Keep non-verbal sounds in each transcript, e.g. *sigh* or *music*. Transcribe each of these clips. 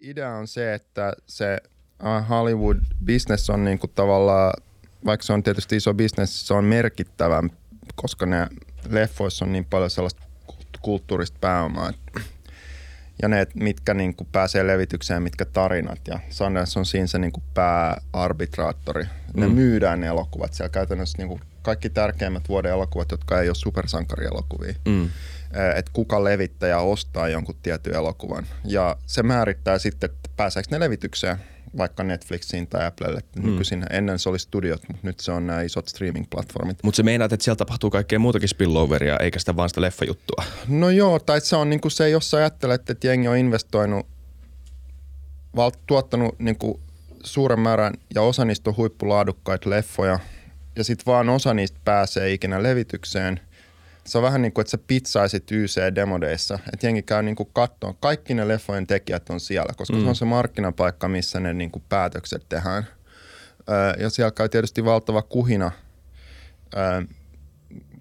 idea on se, että se Hollywood-business on niinku tavallaan, vaikka se on tietysti iso business, se on merkittävä, koska ne leffoissa on niin paljon sellaista kulttuurista pääomaa. Ja ne, mitkä niin kuin pääsee levitykseen, mitkä tarinat. Ja Sundance on siinä se niin kuin pääarbitraattori. Ne mm. myydään ne elokuvat siellä käytännössä niin kuin kaikki tärkeimmät vuoden elokuvat, jotka ei ole supersankarielokuvia. Mm. Että kuka levittäjä ostaa jonkun tietyn elokuvan. Ja se määrittää sitten, että pääseekö ne levitykseen vaikka Netflixiin tai Applelle. Mm. Nykyisin ennen se oli studiot, mutta nyt se on nämä isot streaming-platformit. Mutta se meinaat, että siellä tapahtuu kaikkea muutakin spilloveria, eikä sitä vaan sitä leffajuttua. No joo, tai se on niinku se, jos sä ajattelet, että jengi on investoinut, val- tuottanut niinku suuren määrän ja osa niistä on huippulaadukkaita leffoja, ja sitten vaan osa niistä pääsee ikinä levitykseen – se on vähän niin kuin, että sä pizzaisit YC-demodeissa, että jengi käy niin kuin kattoon. Kaikki ne leffojen tekijät on siellä, koska mm. se on se markkinapaikka, missä ne niin kuin päätökset tehdään. Öö, ja siellä käy tietysti valtava kuhina. Öö,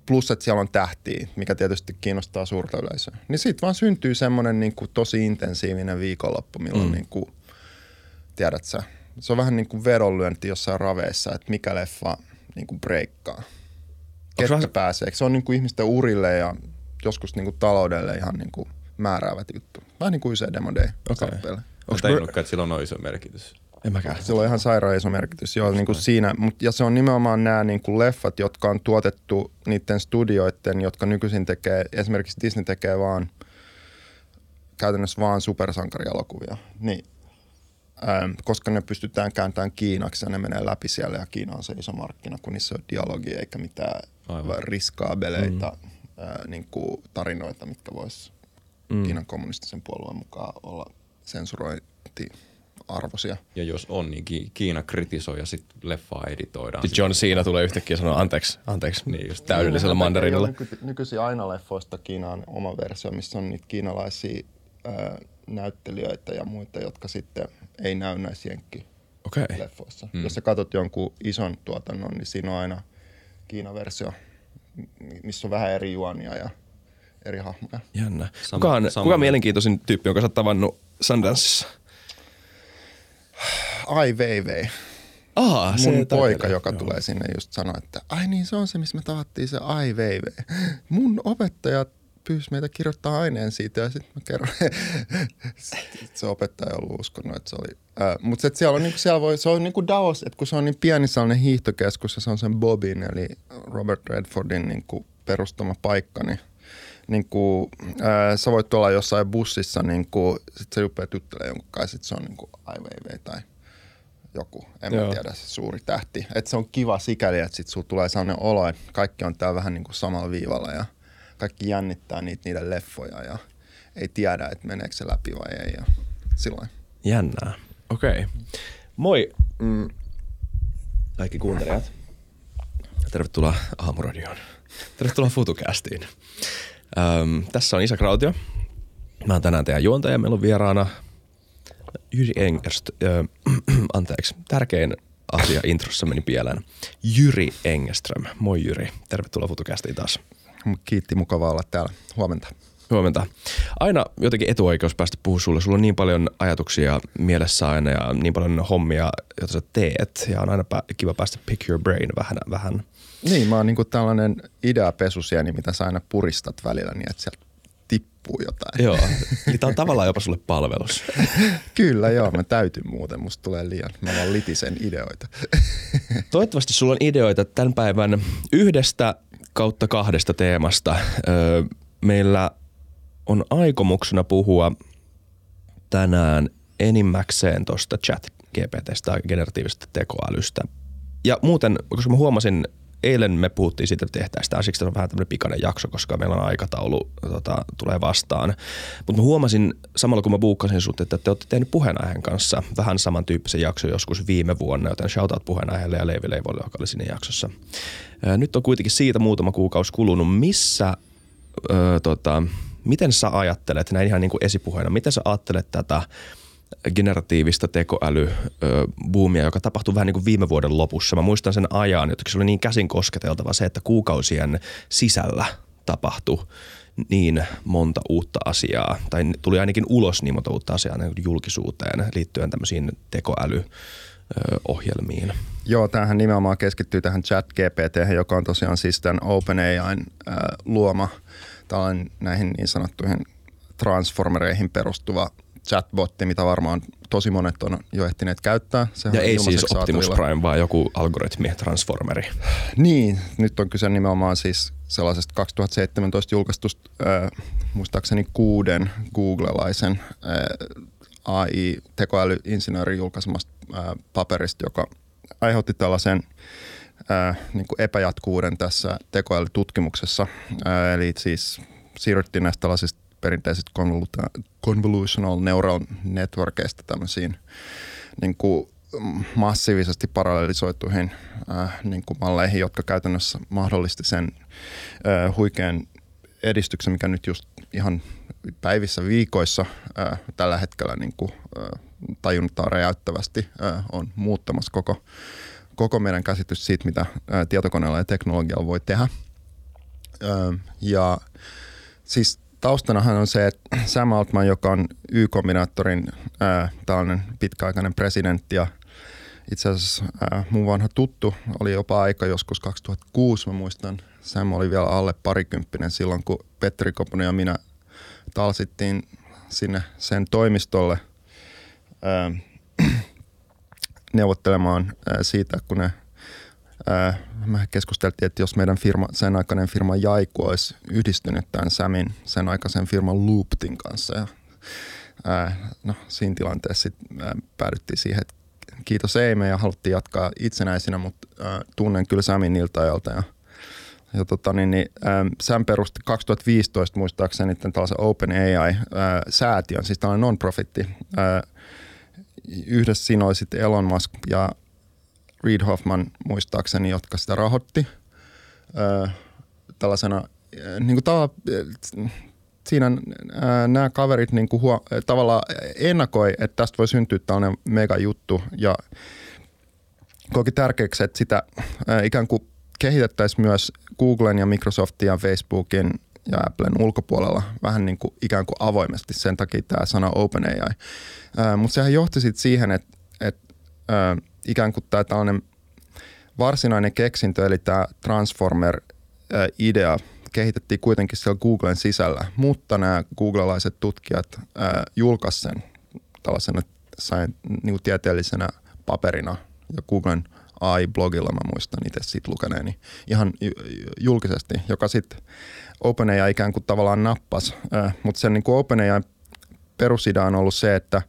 plus, että siellä on tähtiä, mikä tietysti kiinnostaa suurta yleisöä. Niin sitten vaan syntyy semmoinen niin kuin tosi intensiivinen viikonloppu, milloin mm. niin kuin, tiedät sä, se on vähän niin kuin vedonlyönti jossain raveissa, että mikä leffa niin kuin breikkaa ketkä Onko pääsee. Se on niin kuin ihmisten urille ja joskus niin kuin taloudelle ihan niin kuin määräävät juttu. Vähän niin kuin Use Demo Day okay. Onko tajunnutkaan, että sillä on iso merkitys? En mäkään. Sillä on ihan sairaan iso merkitys. Joo, niin kuin siinä, mut, ja se on nimenomaan nämä niin kuin leffat, jotka on tuotettu niiden studioiden, jotka nykyisin tekee, esimerkiksi Disney tekee vaan käytännössä vaan supersankarielokuvia. Niin Ähm, koska ne pystytään kääntämään Kiinaksi ja ne menee läpi siellä ja Kiina on se iso markkina, kun niissä on dialogi eikä mitään Aivan. riskaabeleita mm. ää, niin kuin tarinoita, mitkä vois mm. Kiinan kommunistisen puolueen mukaan olla sensurointi arvoisia. Ja jos on, niin Kiina kritisoi ja sitten leffaa editoidaan. Sitten John Cena tulee yhtäkkiä sanoa anteeksi, anteeksi niin just täydellisellä mandarinilla. Nyky, nykyisin aina leffoista Kiina on oma versio, missä on niitä kiinalaisia ää, näyttelijöitä ja muita, jotka sitten ei näy näissä jenkki-leffoissa. Okay. Hmm. Jos sä katsot jonkun ison tuotannon, niin siinä on aina Kiina-versio, missä on vähän eri juonia ja eri hahmoja. Jännä. Sama, kuka on, sama kuka on mielenkiintoisin tyyppi, jonka sä oot tavannut Sundanceissa? Ai Vei Aa, Mun se poika, tiedä. joka Joo. tulee sinne just sanoa, että ai niin se on se, missä me tavattiin se Ai Vei Mun opettajat pyysi meitä kirjoittaa aineen siitä ja sitten mä kerron, *laughs* se opettaja ei ollut uskonut, että se oli. Mutta siellä on, niinku, siellä voi, se on niinku Davos, että kun se on niin pieni sellainen hiihtokeskus ja se on sen Bobin eli Robert Redfordin niinku perustama paikka, niin niin kuin, ää, sä voit olla jossain bussissa, niin kuin, sit se rupeaa juttelee jonkun kanssa, sit se on niin kuin Ai Weiwei tai joku, en Joo. mä tiedä, se suuri tähti. Et se on kiva sikäli, että sit sulla tulee sellainen olo, että kaikki on täällä vähän niin kuin samalla viivalla ja – kaikki jännittää niitä niiden leffoja ja ei tiedä, että meneekö se läpi vai ei ja silloin. Jännää. Okei. Okay. Moi mm, kaikki kuuntelijat. Tervetuloa Aamuradioon. Tervetuloa FutuCastiin. Öm, tässä on Isa Krautio. Mä oon tänään teidän juontaja. Meillä on vieraana Jyri Engerst. Ö, *clears throat* anteeksi, tärkein asia introssa meni pieleen. Jyri Engeström. Moi Jyri. Tervetuloa FutuCastiin taas. Kiitti, mukava olla täällä. Huomenta. Huomenta. Aina jotenkin etuoikeus päästä puhua sulle. Sulla on niin paljon ajatuksia mielessä aina ja niin paljon hommia, joita sä teet. Ja on aina kiva päästä pick your brain vähän. vähän. Niin, mä oon niinku tällainen ideapesusieni, mitä sä aina puristat välillä niin, että sieltä tippuu jotain. Joo, niin tää on tavallaan jopa sulle palvelus. *laughs* Kyllä joo, mä täytyn muuten, musta tulee liian. Mä vaan litisen ideoita. Toivottavasti sulla on ideoita tämän päivän yhdestä kautta kahdesta teemasta. Meillä on aikomuksena puhua tänään enimmäkseen tuosta chat GPTstä, generatiivisesta tekoälystä. Ja muuten, koska mä huomasin, eilen me puhuttiin siitä, että tehtäisiin sitä, siksi on vähän tämmöinen pikainen jakso, koska meillä on aikataulu, tota, tulee vastaan. Mutta mä huomasin samalla, kun mä buukkasin sut, että te olette tehnyt puheenaiheen kanssa vähän samantyyppisen jakson joskus viime vuonna, joten shoutout puheenaiheelle ja Leivi Leivolle, joka oli siinä jaksossa. Nyt on kuitenkin siitä muutama kuukausi kulunut. Missä, ö, tota, miten sä ajattelet, näin ihan niin kuin esipuheena, miten sä ajattelet tätä generatiivista tekoälybuumia, joka tapahtui vähän niin kuin viime vuoden lopussa. Mä muistan sen ajan, että se oli niin käsin kosketeltava se, että kuukausien sisällä tapahtui niin monta uutta asiaa, tai tuli ainakin ulos niin monta uutta asiaa niin julkisuuteen liittyen tämmöisiin tekoälyohjelmiin. Joo, tämähän nimenomaan keskittyy tähän chat GPT, joka on tosiaan siis tämän OpenAIn luoma tällainen näihin niin sanottuihin transformereihin perustuva chatbotti, mitä varmaan tosi monet on jo ehtineet käyttää. Sehän ja ei siis Optimus saatavilla. Prime, vaan joku algoritmi, transformeri. Niin, nyt on kyse nimenomaan siis sellaisesta 2017 julkaistusta, äh, muistaakseni kuuden googlelaisen äh, AI-tekoälyinsinöörin julkaisemasta äh, paperista, joka aiheutti tällaisen äh, niin kuin epäjatkuuden tässä tekoälytutkimuksessa. Äh, eli siis siirryttiin näistä tällaisista perinteisistä convolutional neural networkeista tämmöisiin niin kuin massiivisesti parallelisoituihin äh, niin kuin malleihin, jotka käytännössä mahdollisti sen äh, huikean edistyksen, mikä nyt just ihan päivissä, viikoissa äh, tällä hetkellä niin kuin, äh, tajunnuttaa räjäyttävästi äh, on muuttamassa koko, koko meidän käsitys siitä, mitä äh, tietokoneella ja teknologialla voi tehdä. Äh, ja siis taustanahan on se, että Sam Altman, joka on Y-kombinaattorin ää, tällainen pitkäaikainen presidentti ja itse asiassa ää, mun vanha tuttu oli jopa aika joskus 2006, mä muistan. Sam oli vielä alle parikymppinen silloin, kun Petri Koponen ja minä talsittiin sinne sen toimistolle ää, *clears throat* neuvottelemaan ää, siitä, kun ne me keskusteltiin, että jos meidän firma, sen aikainen firma Jaiku olisi yhdistynyt tämän Samin sen aikaisen firman Looptin kanssa ja ää, no, siinä tilanteessa sit, ää, päädyttiin siihen, että kiitos ei me ja haluttiin jatkaa itsenäisenä, mutta ää, tunnen kyllä Samin niiltä ajalta ja ja tota, niin, niin, ähm, Sam perusti 2015 muistaakseni tällaisen Open AI-säätiön, siis tällainen non-profitti. Äh, yhdessä siinä oli sitten Elon Musk ja Reid Hoffman muistaakseni, jotka sitä rahoitti äh, tällaisena, niin kuin äh, siinä nämä kaverit niin kuin huo, tavallaan ennakoi, että tästä voi syntyä tällainen mega juttu ja koki tärkeäksi, että sitä äh, ikään kuin kehitettäisiin myös Googlen ja Microsoftin ja Facebookin ja Applen ulkopuolella vähän niin kuin ikään kuin avoimesti. Sen takia tämä sana OpenAI. Mutta sehän johti sitten siihen, että, että äh, ikään kuin tämä tällainen varsinainen keksintö, eli tämä Transformer-idea kehitettiin kuitenkin siellä Googlen sisällä, mutta nämä googlelaiset tutkijat julkaisivat sen tällaisena sain, niin kuin tieteellisenä paperina ja Googlen AI-blogilla mä muistan itse siitä lukeneeni ihan julkisesti, joka sitten OpenAI ikään kuin tavallaan nappas, mutta sen niin OpenAI perusidea on ollut se, että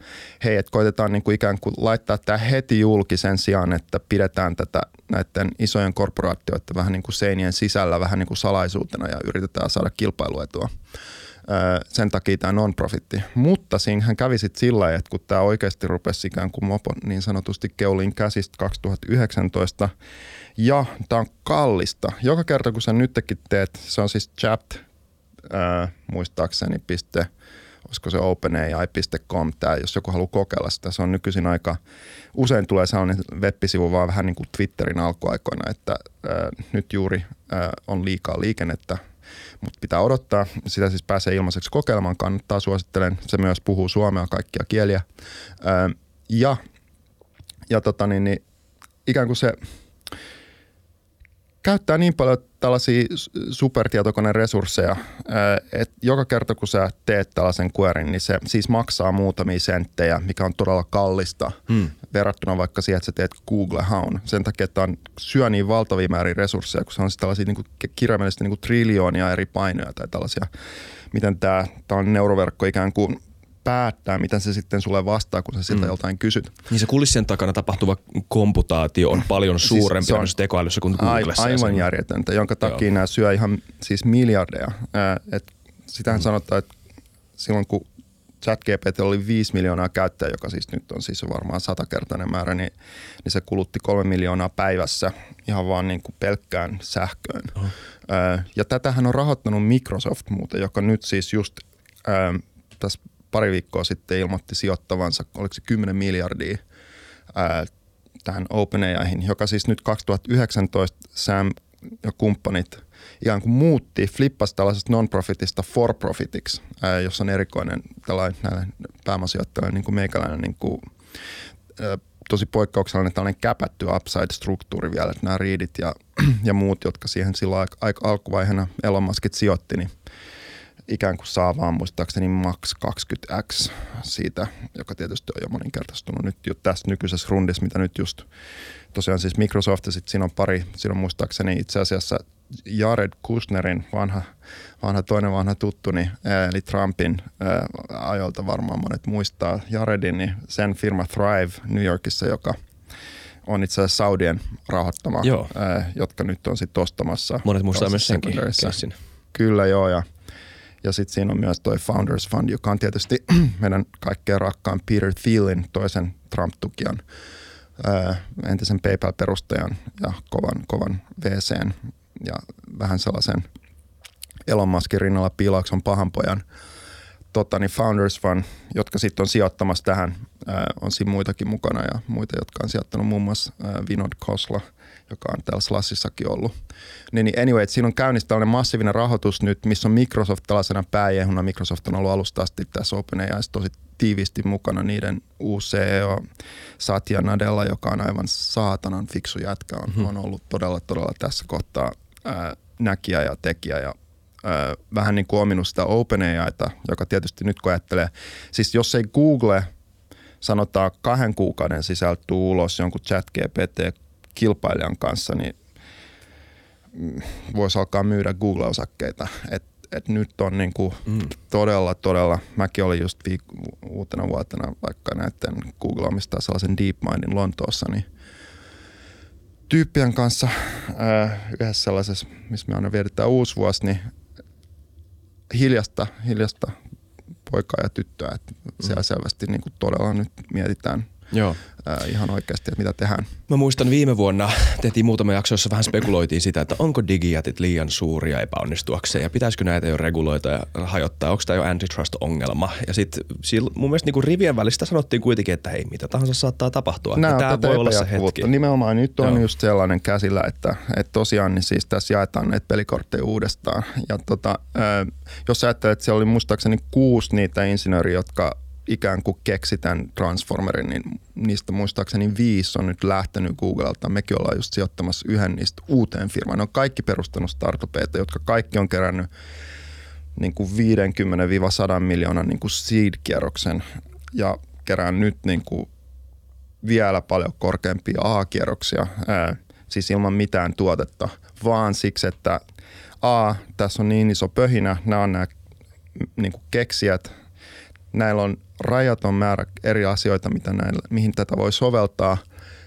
hei, että koitetaan niin kuin ikään kuin laittaa tämä heti julki sen sijaan, että pidetään tätä näiden isojen korporaatioiden vähän niin kuin seinien sisällä vähän niin kuin salaisuutena ja yritetään saada kilpailuetua. sen takia tämä non-profitti. Mutta siinähän kävi sitten sillä että kun tämä oikeasti rupesi ikään kuin mopo niin sanotusti keulin käsistä 2019, ja tämä on kallista. Joka kerta kun sä nytkin teet, se on siis chat, ää, muistaakseni, piste, olisiko se openai.com, tämä, jos joku haluaa kokeilla sitä. Se on nykyisin aika, usein tulee sellainen web-sivu vaan vähän niin kuin Twitterin alkuaikoina, että ää, nyt juuri ää, on liikaa liikennettä, mutta pitää odottaa. Sitä siis pääsee ilmaiseksi kokeilemaan, kannattaa, suosittelen. Se myös puhuu suomea, kaikkia kieliä. Ää, ja ja tota niin, niin, ikään kuin se käyttää niin paljon tällaisia supertietokoneen resursseja, että joka kerta kun sä teet tällaisen querin, niin se siis maksaa muutamia senttejä, mikä on todella kallista hmm. verrattuna vaikka siihen, että sä teet Google Haun. Sen takia, että on syö niin valtavia määrin resursseja, kun se on siis tällaisia niin kuin, kirjaimellisesti niin kuin triljoonia eri painoja tai tällaisia, miten tämä, tämä on neuroverkko ikään kuin päättää, miten se sitten sulle vastaa, kun sä siltä mm. joltain kysyt. Niin se kulissien takana tapahtuva komputaatio on paljon siis suurempi siis on tekoälyssä kuin Googlessa. Aivan järjetöntä, jonka takia Joo. nämä syö ihan siis miljardeja. et sitähän mm. sanotaan, että silloin kun ChatGPT oli 5 miljoonaa käyttäjää, joka siis nyt on siis varmaan satakertainen määrä, niin, niin se kulutti kolme miljoonaa päivässä ihan vaan niin kuin pelkkään sähköön. Oh. ja tätähän on rahoittanut Microsoft muuten, joka nyt siis just tässä pari viikkoa sitten ilmoitti sijoittavansa, oliko se 10 miljardia ää, tähän OpenAIhin, joka siis nyt 2019 Sam ja kumppanit ikään kuin muutti, flippasi tällaisesta non-profitista for-profitiksi, ää, jossa on erikoinen tällainen näille niin kuin meikäläinen niin kuin, ää, tosi poikkeuksellinen tällainen käpätty upside-struktuuri vielä, että nämä riidit ja, *clears throat* ja muut, jotka siihen silloin aika alkuvaiheena Elon Muskit sijoitti, niin ikään kuin saa vaan muistaakseni max 20x siitä, joka tietysti on jo moninkertaistunut nyt jo tässä nykyisessä rundissa, mitä nyt just tosiaan siis Microsoft ja sitten siinä on pari, siinä on muistaakseni itse asiassa Jared Kushnerin vanha, vanha toinen vanha tuttuni, eli Trumpin ajolta varmaan monet muistaa Jaredin, niin sen firma Thrive New Yorkissa, joka on itse asiassa Saudien rahoittama, Joo. jotka nyt on sitten ostamassa. Monet muistaa myös senkin. Kyllä joo ja, ja sitten siinä on myös toi Founders Fund, joka on tietysti *clears throat* meidän kaikkein rakkaan Peter Thielin toisen Trump-tukijan entisen PayPal-perustajan ja kovan, kovan VCn ja vähän sellaisen Elon Muskin rinnalla piilaakson pahanpojan tota, niin Founders Fund, jotka sitten on sijoittamassa tähän. Ää, on siinä muitakin mukana ja muita, jotka on sijoittanut muun muassa ää, Vinod Kosla, joka on täällä Slassissakin ollut. Niin, niin anyway, että siinä on käynnissä tällainen massiivinen rahoitus nyt, missä on Microsoft tällaisena pääjehuna. Microsoft on ollut alusta asti tässä OpenAIssa tosi tiiviisti mukana niiden uusi CEO Satya Nadella, joka on aivan saatanan fiksu jätkä, on, hmm. on ollut todella, todella tässä kohtaa ää, näkijä ja tekijä ja ää, vähän niin kuin ominut sitä OpenAIta, joka tietysti nyt kun ajattelee, siis jos ei Google sanotaan kahden kuukauden sisältä tuu ulos jonkun chat GPT kilpailijan kanssa, niin mm, voisi alkaa myydä Google-osakkeita. Et, et nyt on niin kuin mm. todella, todella, mäkin olin just viik- uutena vuotena vaikka näiden Google omistaa sellaisen DeepMindin Lontoossa, niin tyyppien kanssa äh, yhdessä sellaisessa, missä me aina vietetään uusi vuosi, niin hiljasta, hiljasta poikaa ja tyttöä. Että siellä selvästi niin kuin todella nyt mietitään Joo. ää, ihan oikeasti, että mitä tehdään. Mä muistan viime vuonna tehtiin muutama jakso, jossa vähän spekuloitiin sitä, että onko digijätit liian suuria epäonnistuakseen ja pitäisikö näitä jo reguloita ja hajottaa, onko tämä jo antitrust-ongelma. Ja sitten mun mielestä niinku rivien välistä sanottiin kuitenkin, että hei, mitä tahansa saattaa tapahtua. Nämä tämä voi olla se hetki. Nimenomaan nyt on Joo. just sellainen käsillä, että, että tosiaan niin siis tässä jaetaan näitä pelikortteja uudestaan. Ja tota, jos sä ajattelet, että siellä oli muistaakseni kuusi niitä insinööriä, jotka ikään kuin keksi tämän Transformerin, niin niistä muistaakseni viisi on nyt lähtenyt Googlelta. Mekin ollaan just sijoittamassa yhden niistä uuteen firmaan. Ne on kaikki perustanut startupeita, jotka kaikki on kerännyt niin kuin 50-100 miljoonan niin seed-kierroksen ja kerään nyt niin kuin vielä paljon korkeampia A-kierroksia, ää, siis ilman mitään tuotetta, vaan siksi, että A, tässä on niin iso pöhinä, nämä on nämä niin keksijät, näillä on rajaton määrä eri asioita, mitä näillä, mihin tätä voi soveltaa.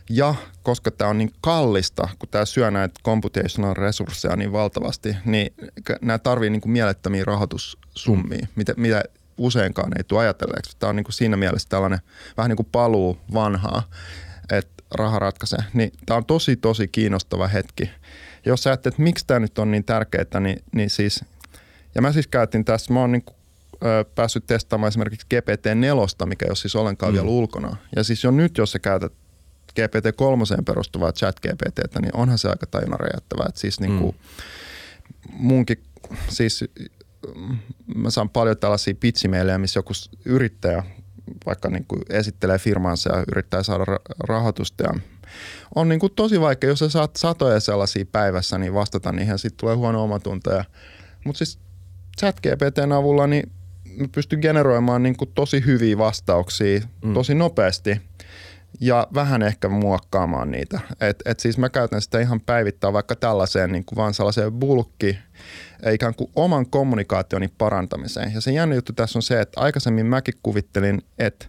Ja koska tämä on niin kallista, kun tämä syö näitä computational resursseja niin valtavasti, niin nämä tarvii niin kuin mielettömiä rahoitussummia, mm. mitä, mitä useinkaan ei tule ajatelleeksi. Tämä on niin kuin siinä mielessä tällainen vähän niin kuin paluu vanhaa, että raha ratkaisee. Niin tämä on tosi, tosi kiinnostava hetki. Jos sä ajattelet, että miksi tämä nyt on niin tärkeää, niin, niin siis, ja mä siis käytin tässä, mä oon niin kuin ö, päässyt testaamaan esimerkiksi GPT-4, mikä ei ole siis ollenkaan mm. vielä ulkona. Ja siis jo nyt, jos sä käytät GPT-3 perustuvaa chat GPTtä, niin onhan se aika tajunnan räjäyttävää. Että siis niin kuin mm. munkin, siis mä saan paljon tällaisia pitsimeilejä, missä joku yrittäjä vaikka niin kuin esittelee firmansa ja yrittää saada ra- rahoitusta ja on niin kuin tosi vaikea, jos sä saat satoja sellaisia päivässä, niin vastata niihin ja sitten tulee huono omatunto. Mutta siis chat GPTn avulla niin mä pystyn generoimaan niin kuin tosi hyviä vastauksia mm. tosi nopeasti ja vähän ehkä muokkaamaan niitä. Et, et siis mä käytän sitä ihan päivittäin vaikka tällaiseen niin kuin vaan sellaiseen bulkki, ikään kuin oman kommunikaationi parantamiseen. Ja se jännä juttu tässä on se, että aikaisemmin mäkin kuvittelin, että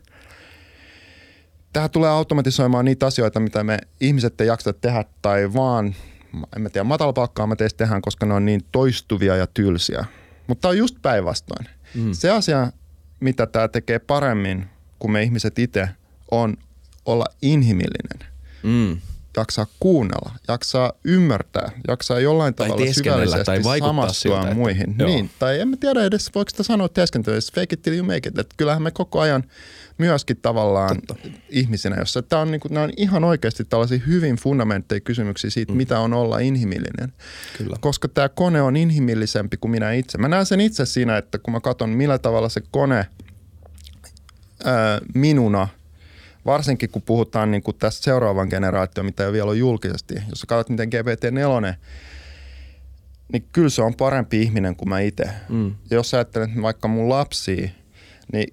tämä tulee automatisoimaan niitä asioita, mitä me ihmiset ei jaksa tehdä tai vaan, en mä tiedä, matalapalkkaa me teistä tehdään, koska ne on niin toistuvia ja tylsiä. Mutta tämä on just päinvastoin. Mm. Se asia, mitä tämä tekee paremmin kuin me ihmiset itse, on olla inhimillinen. Mm. Jaksaa kuunnella, jaksaa ymmärtää, jaksaa jollain Tai tavalla syvällisesti tai vaikuttaa samastua siltä, että- muihin. joo. Niin, tai en mä tiedä edes, voiko sitä sanoa teeskentelyä, fake it till you make it. Että kyllähän me koko ajan myöskin tavallaan Totta. ihmisinä, jossa tämä on, niinku, on ihan oikeasti tällaisia hyvin fundamentteja kysymyksiä siitä, mm. mitä on olla inhimillinen. Kyllä. Koska tämä kone on inhimillisempi kuin minä itse. Mä näen sen itse siinä, että kun mä katson millä tavalla se kone ää, minuna, varsinkin kun puhutaan niin kuin tästä seuraavan generaatioon, mitä ei vielä ole julkisesti. Jos sä katsot miten GPT-4, niin kyllä se on parempi ihminen kuin mä itse. Mm. Jos sä ajattelet vaikka mun lapsia, niin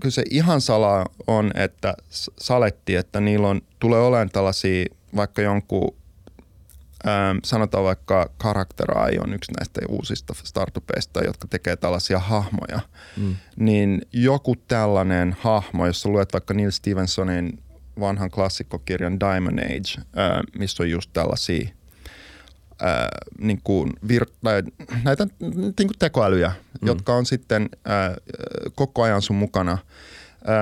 kyllä se ihan salaa on, että saletti, että niillä on, tulee olemaan tällaisia vaikka jonkun, ähm, sanotaan vaikka Character Eye on yksi näistä uusista startupeista, jotka tekee tällaisia hahmoja. Mm. Niin joku tällainen hahmo, jos luet vaikka Neil Stevensonin vanhan klassikkokirjan Diamond Age, äh, missä on just tällaisia ää, niin kuin vir- tai näitä niin kuin tekoälyjä, mm. jotka on sitten ää, koko ajan sun mukana.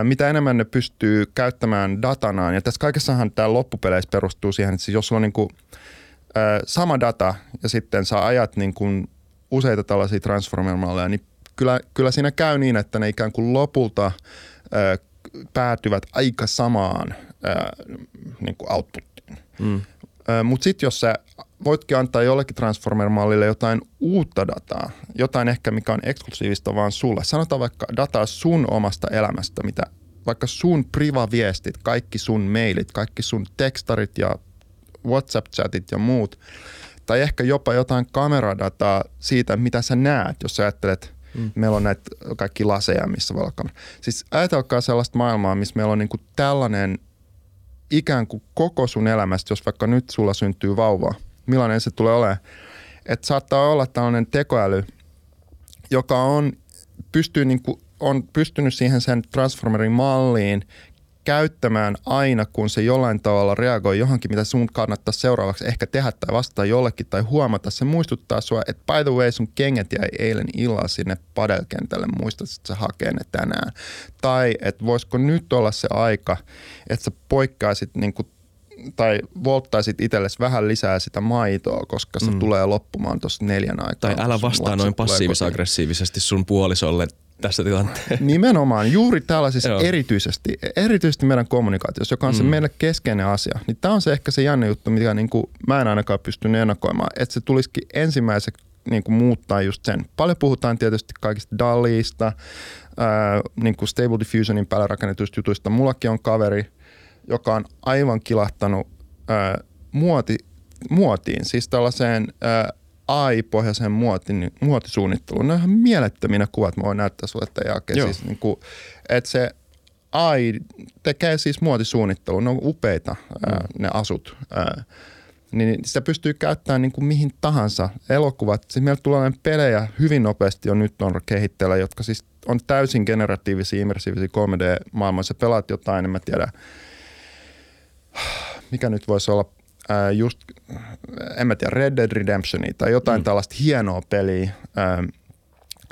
Mitä enemmän ne pystyy käyttämään datanaan, ja tässä kaikessahan tämä loppupeleissä perustuu siihen, että siis jos sulla on niin kuin, sama data ja sitten sä ajat niin kuin useita tällaisia transformer-malleja, niin kyllä, kyllä siinä käy niin, että ne ikään kuin lopulta ää, päätyvät aika samaan ää, niin kuin outputtiin. Mm. Mutta sitten jos sä voitkin antaa jollekin Transformer-mallille jotain uutta dataa, jotain ehkä mikä on eksklusiivista vaan sulle. Sanotaan vaikka dataa sun omasta elämästä, mitä vaikka sun priva-viestit, kaikki sun mailit, kaikki sun tekstarit ja WhatsApp-chatit ja muut. Tai ehkä jopa jotain kameradataa siitä, mitä sä näet, jos sä ajattelet, mm. meillä on näitä kaikki laseja, missä voi olla kamera. Siis ajatelkaa sellaista maailmaa, missä meillä on niinku tällainen ikään kuin koko sun elämästä, jos vaikka nyt sulla syntyy vauva, millainen se tulee olemaan. Että saattaa olla tällainen tekoäly, joka on, pystyy niin kuin, on pystynyt siihen sen Transformerin malliin käyttämään aina, kun se jollain tavalla reagoi johonkin, mitä sun kannattaa seuraavaksi ehkä tehdä tai vastata jollekin tai huomata. Se muistuttaa sua, että by the way sun kengät jäi eilen illalla sinne padelkentälle, muistat, että sä hakee ne tänään. Tai että voisiko nyt olla se aika, että sä poikkaisit niin kuin tai volttaisit itsellesi vähän lisää sitä maitoa, koska se mm. tulee loppumaan tuossa neljän aikaa. Tai älä vastaa noin passiivis-aggressiivisesti sun puolisolle tässä tilanteessa. Nimenomaan, juuri tällaisissa Joo. erityisesti, erityisesti meidän kommunikaatiossa, joka on se Mm. meille keskeinen asia, niin tämä on se ehkä se jännä juttu, mitä niin kuin mä en ainakaan pystynyt ennakoimaan, että se tulisikin ensimmäiseksi niin kuin muuttaa just sen. Paljon puhutaan tietysti kaikista DALIista, ää, niin kuin Stable Diffusionin päällä rakennetuista jutuista. Mullakin on kaveri, joka on aivan kilahtanut ää, muoti, muotiin, siis tällaiseen ää, AI-pohjaiseen muotin, muotisuunnitteluun. Ne on ihan mielettömiä kuvat, mä voin näyttää sulle tämän jälkeen. Joo. Siis, niin kuin, että se AI tekee siis muotisuunnittelua, ne on upeita ää, ne asut. Ää, niin sitä pystyy käyttämään niin kuin mihin tahansa. Elokuvat, siis meillä tulee pelejä hyvin nopeasti jo nyt on kehitteillä, jotka siis on täysin generatiivisia, immersiivisia 3D-maailmassa. Pelaat jotain, en mä tiedä, mikä nyt voisi olla ää, just, en mä tiedä, Red Dead Redemptionia tai jotain mm. tällaista hienoa peliä, ää,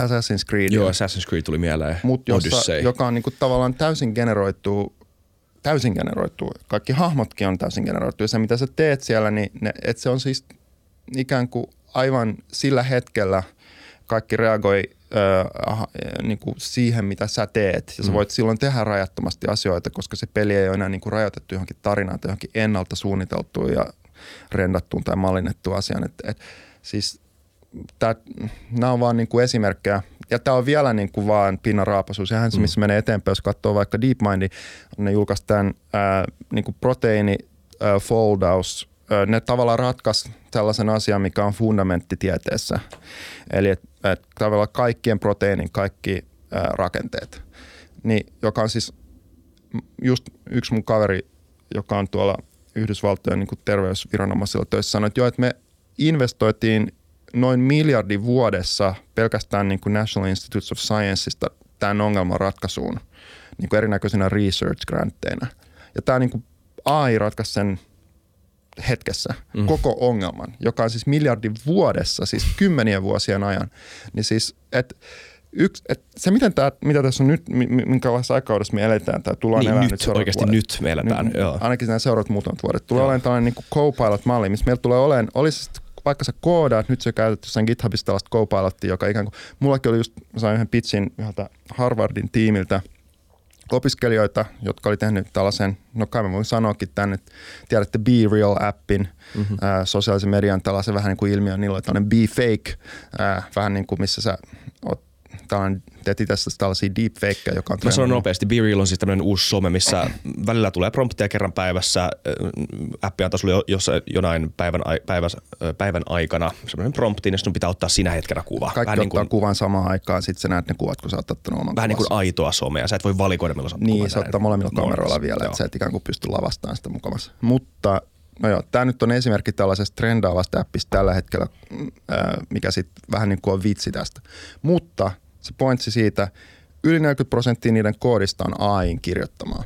Assassin's Creed. Joo, Assassin's Creed tuli mieleen. Mut jossa, Odyssey. joka on niinku tavallaan täysin generoitu, täysin generoitu. Kaikki hahmotkin on täysin generoitu. Ja se, mitä sä teet siellä, niin ne, et se on siis ikään kuin aivan sillä hetkellä kaikki reagoi ö, niin kuin siihen, mitä sä teet. Ja sä Mm. voit silloin tehdä rajattomasti asioita, koska se peli ei ole enää niin kuin rajoitettu johonkin tarinaan tai johonkin ennalta suunniteltuun ja rendattuun tai mallinnettuun asiaan. Et, et, siis nämä on vaan niin kuin esimerkkejä. Ja tämä on vielä niin kuin vaan pinnan raapasu. Sehän se, missä menee eteenpäin, jos katsoo vaikka DeepMind, ne julkaisi tämän ää, niin kuin proteiini ää, foldaus. Ää, ne tavallaan ratkaisi sellaisen asian, mikä on fundamentti tieteessä. Eli että et tavallaan kaikkien proteiinin kaikki ää, rakenteet. Niin, joka on siis just yksi mun kaveri, joka on tuolla Yhdysvaltojen niin terveysviranomaisilla töissä, sanoi, että joo, että me investoitiin noin miljardi vuodessa pelkästään niin kuin National Institutes of Scienceista tämän ongelman ratkaisuun niin kuin erinäköisinä research grantteina. Ja tämä niin kuin AI ratkaisi sen hetkessä mm. koko ongelman, joka on siis miljardi vuodessa, siis kymmenien vuosien ajan. Niin siis, että yksi, et se miten tää, mitä tässä on nyt, minkälaisessa aikakaudessa me eletään, tai tullaan niin, elämään nyt, nyt oikeasti vuodet. nyt me eletään. Nyt, joo. Ainakin nämä seuraavat muutamat vuodet. Tulee Joo. olemaan tällainen niin co-pilot-malli, missä meillä tulee olemaan, olisi vaikka sä koodaat, nyt sä käytät jossain GitHubissa tällaista co-pilotia, joka ikään kuin, mullakin oli just, mä sain yhden pitchin yhdeltä Harvardin tiimiltä, opiskelijoita, jotka oli tehnyt tällaisen, no kai mä voin sanoakin tänne, että tiedätte Be Real-appin, mm-hmm. ää, sosiaalisen median tällaisen vähän niin kuin ilmiö, niillä oli tällainen Be Fake, ää, vähän niin kuin missä sä oot tällainen, teet itse asiassa tällaisia deepfakeja, joka on Mä sanon nopeasti, Be Real on siis tämmöinen uusi some, missä välillä tulee prompteja kerran päivässä. Appi antaa sulle jo- jossain jonain päivän, äh, päivän aikana semmoinen prompti, niin sun pitää ottaa sinä hetkenä kuva. Kaikki vähän, niin ottaa kuin, kuvan samaan aikaan, sitten sä näet ne kuvat, kun sä oot ottanut oman vähän niin kuvansa. kuin aitoa somea. Sä et voi valikoida, milloin sä Niin, näin. ottaa molemmilla kameroilla vielä, että sä et ikään kuin pysty lavastamaan sitä mukavassa. Mutta no joo, tämä nyt on esimerkki tällaisesta trendaavasta appista tällä hetkellä, mm, mikä sitten vähän niin kuin on vitsi tästä. Mutta se pointsi siitä, yli 40 prosenttia niiden koodista on AIin kirjoittamaa.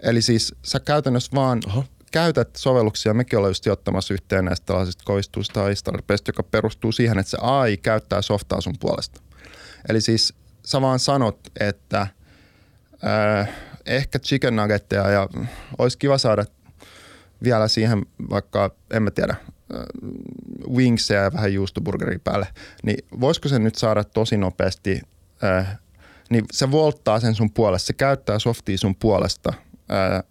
Eli siis sä käytännössä vaan Oho. käytät sovelluksia, mekin ollaan just ottamassa yhteen näistä tällaisista kovistuista AI-startupeista, joka perustuu siihen, että se AI käyttää softaa sun puolesta. Eli siis sä vaan sanot, että äh, ehkä chicken nuggetteja ja olisi kiva saada vielä siihen vaikka, en mä tiedä, äh, wingsia ja vähän juustoburgeria päälle, niin voisiko se nyt saada tosi nopeasti, äh, niin se volttaa sen sun puolesta, se käyttää softia sun puolesta, äh,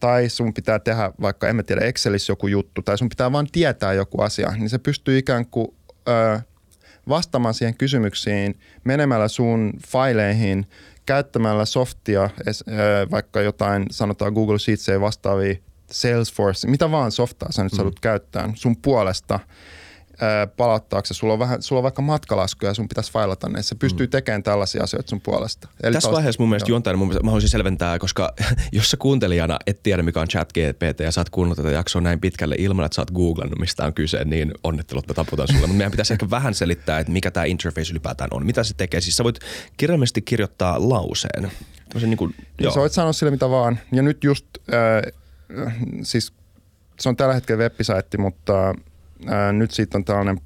tai sun pitää tehdä vaikka, en mä tiedä, Excelissä joku juttu, tai sun pitää vaan tietää joku asia, niin se pystyy ikään kuin ö, vastaamaan siihen kysymyksiin menemällä sun faileihin, käyttämällä softia, ö, vaikka jotain, sanotaan Google Sheetsia vastaavia Salesforce, mitä vaan softaa sä nyt mm. saadut käyttää sun puolesta, ö, palauttaaksesi, sulla on, vähän, sulla on vaikka matkalaskuja ja sun pitäisi failata ne, se pystyy tekemään tällaisia asioita sun puolesta. Eli Tässä taas- vaiheessa mun mielestä juontajana mun mielestä, mä haluaisin selventää, koska *laughs* jos sä kuuntelijana et tiedä mikä on chat GPT ja sä oot kuunnellut tätä jaksoa näin pitkälle ilman, että sä oot googlannut mistä on kyse, niin onnittelut mä taputan sulle. Mutta meidän pitäisi ehkä vähän selittää, että mikä tämä interface ylipäätään on. Mitä se tekee? Siis sä voit kirjallisesti kirjoittaa lauseen. Tämmöisen niin kuin, Joo. Sä voit sanoa sille mitä vaan. Ja nyt just, äh, siis se on tällä hetkellä web-saitti, mutta äh, nyt siitä on tällainen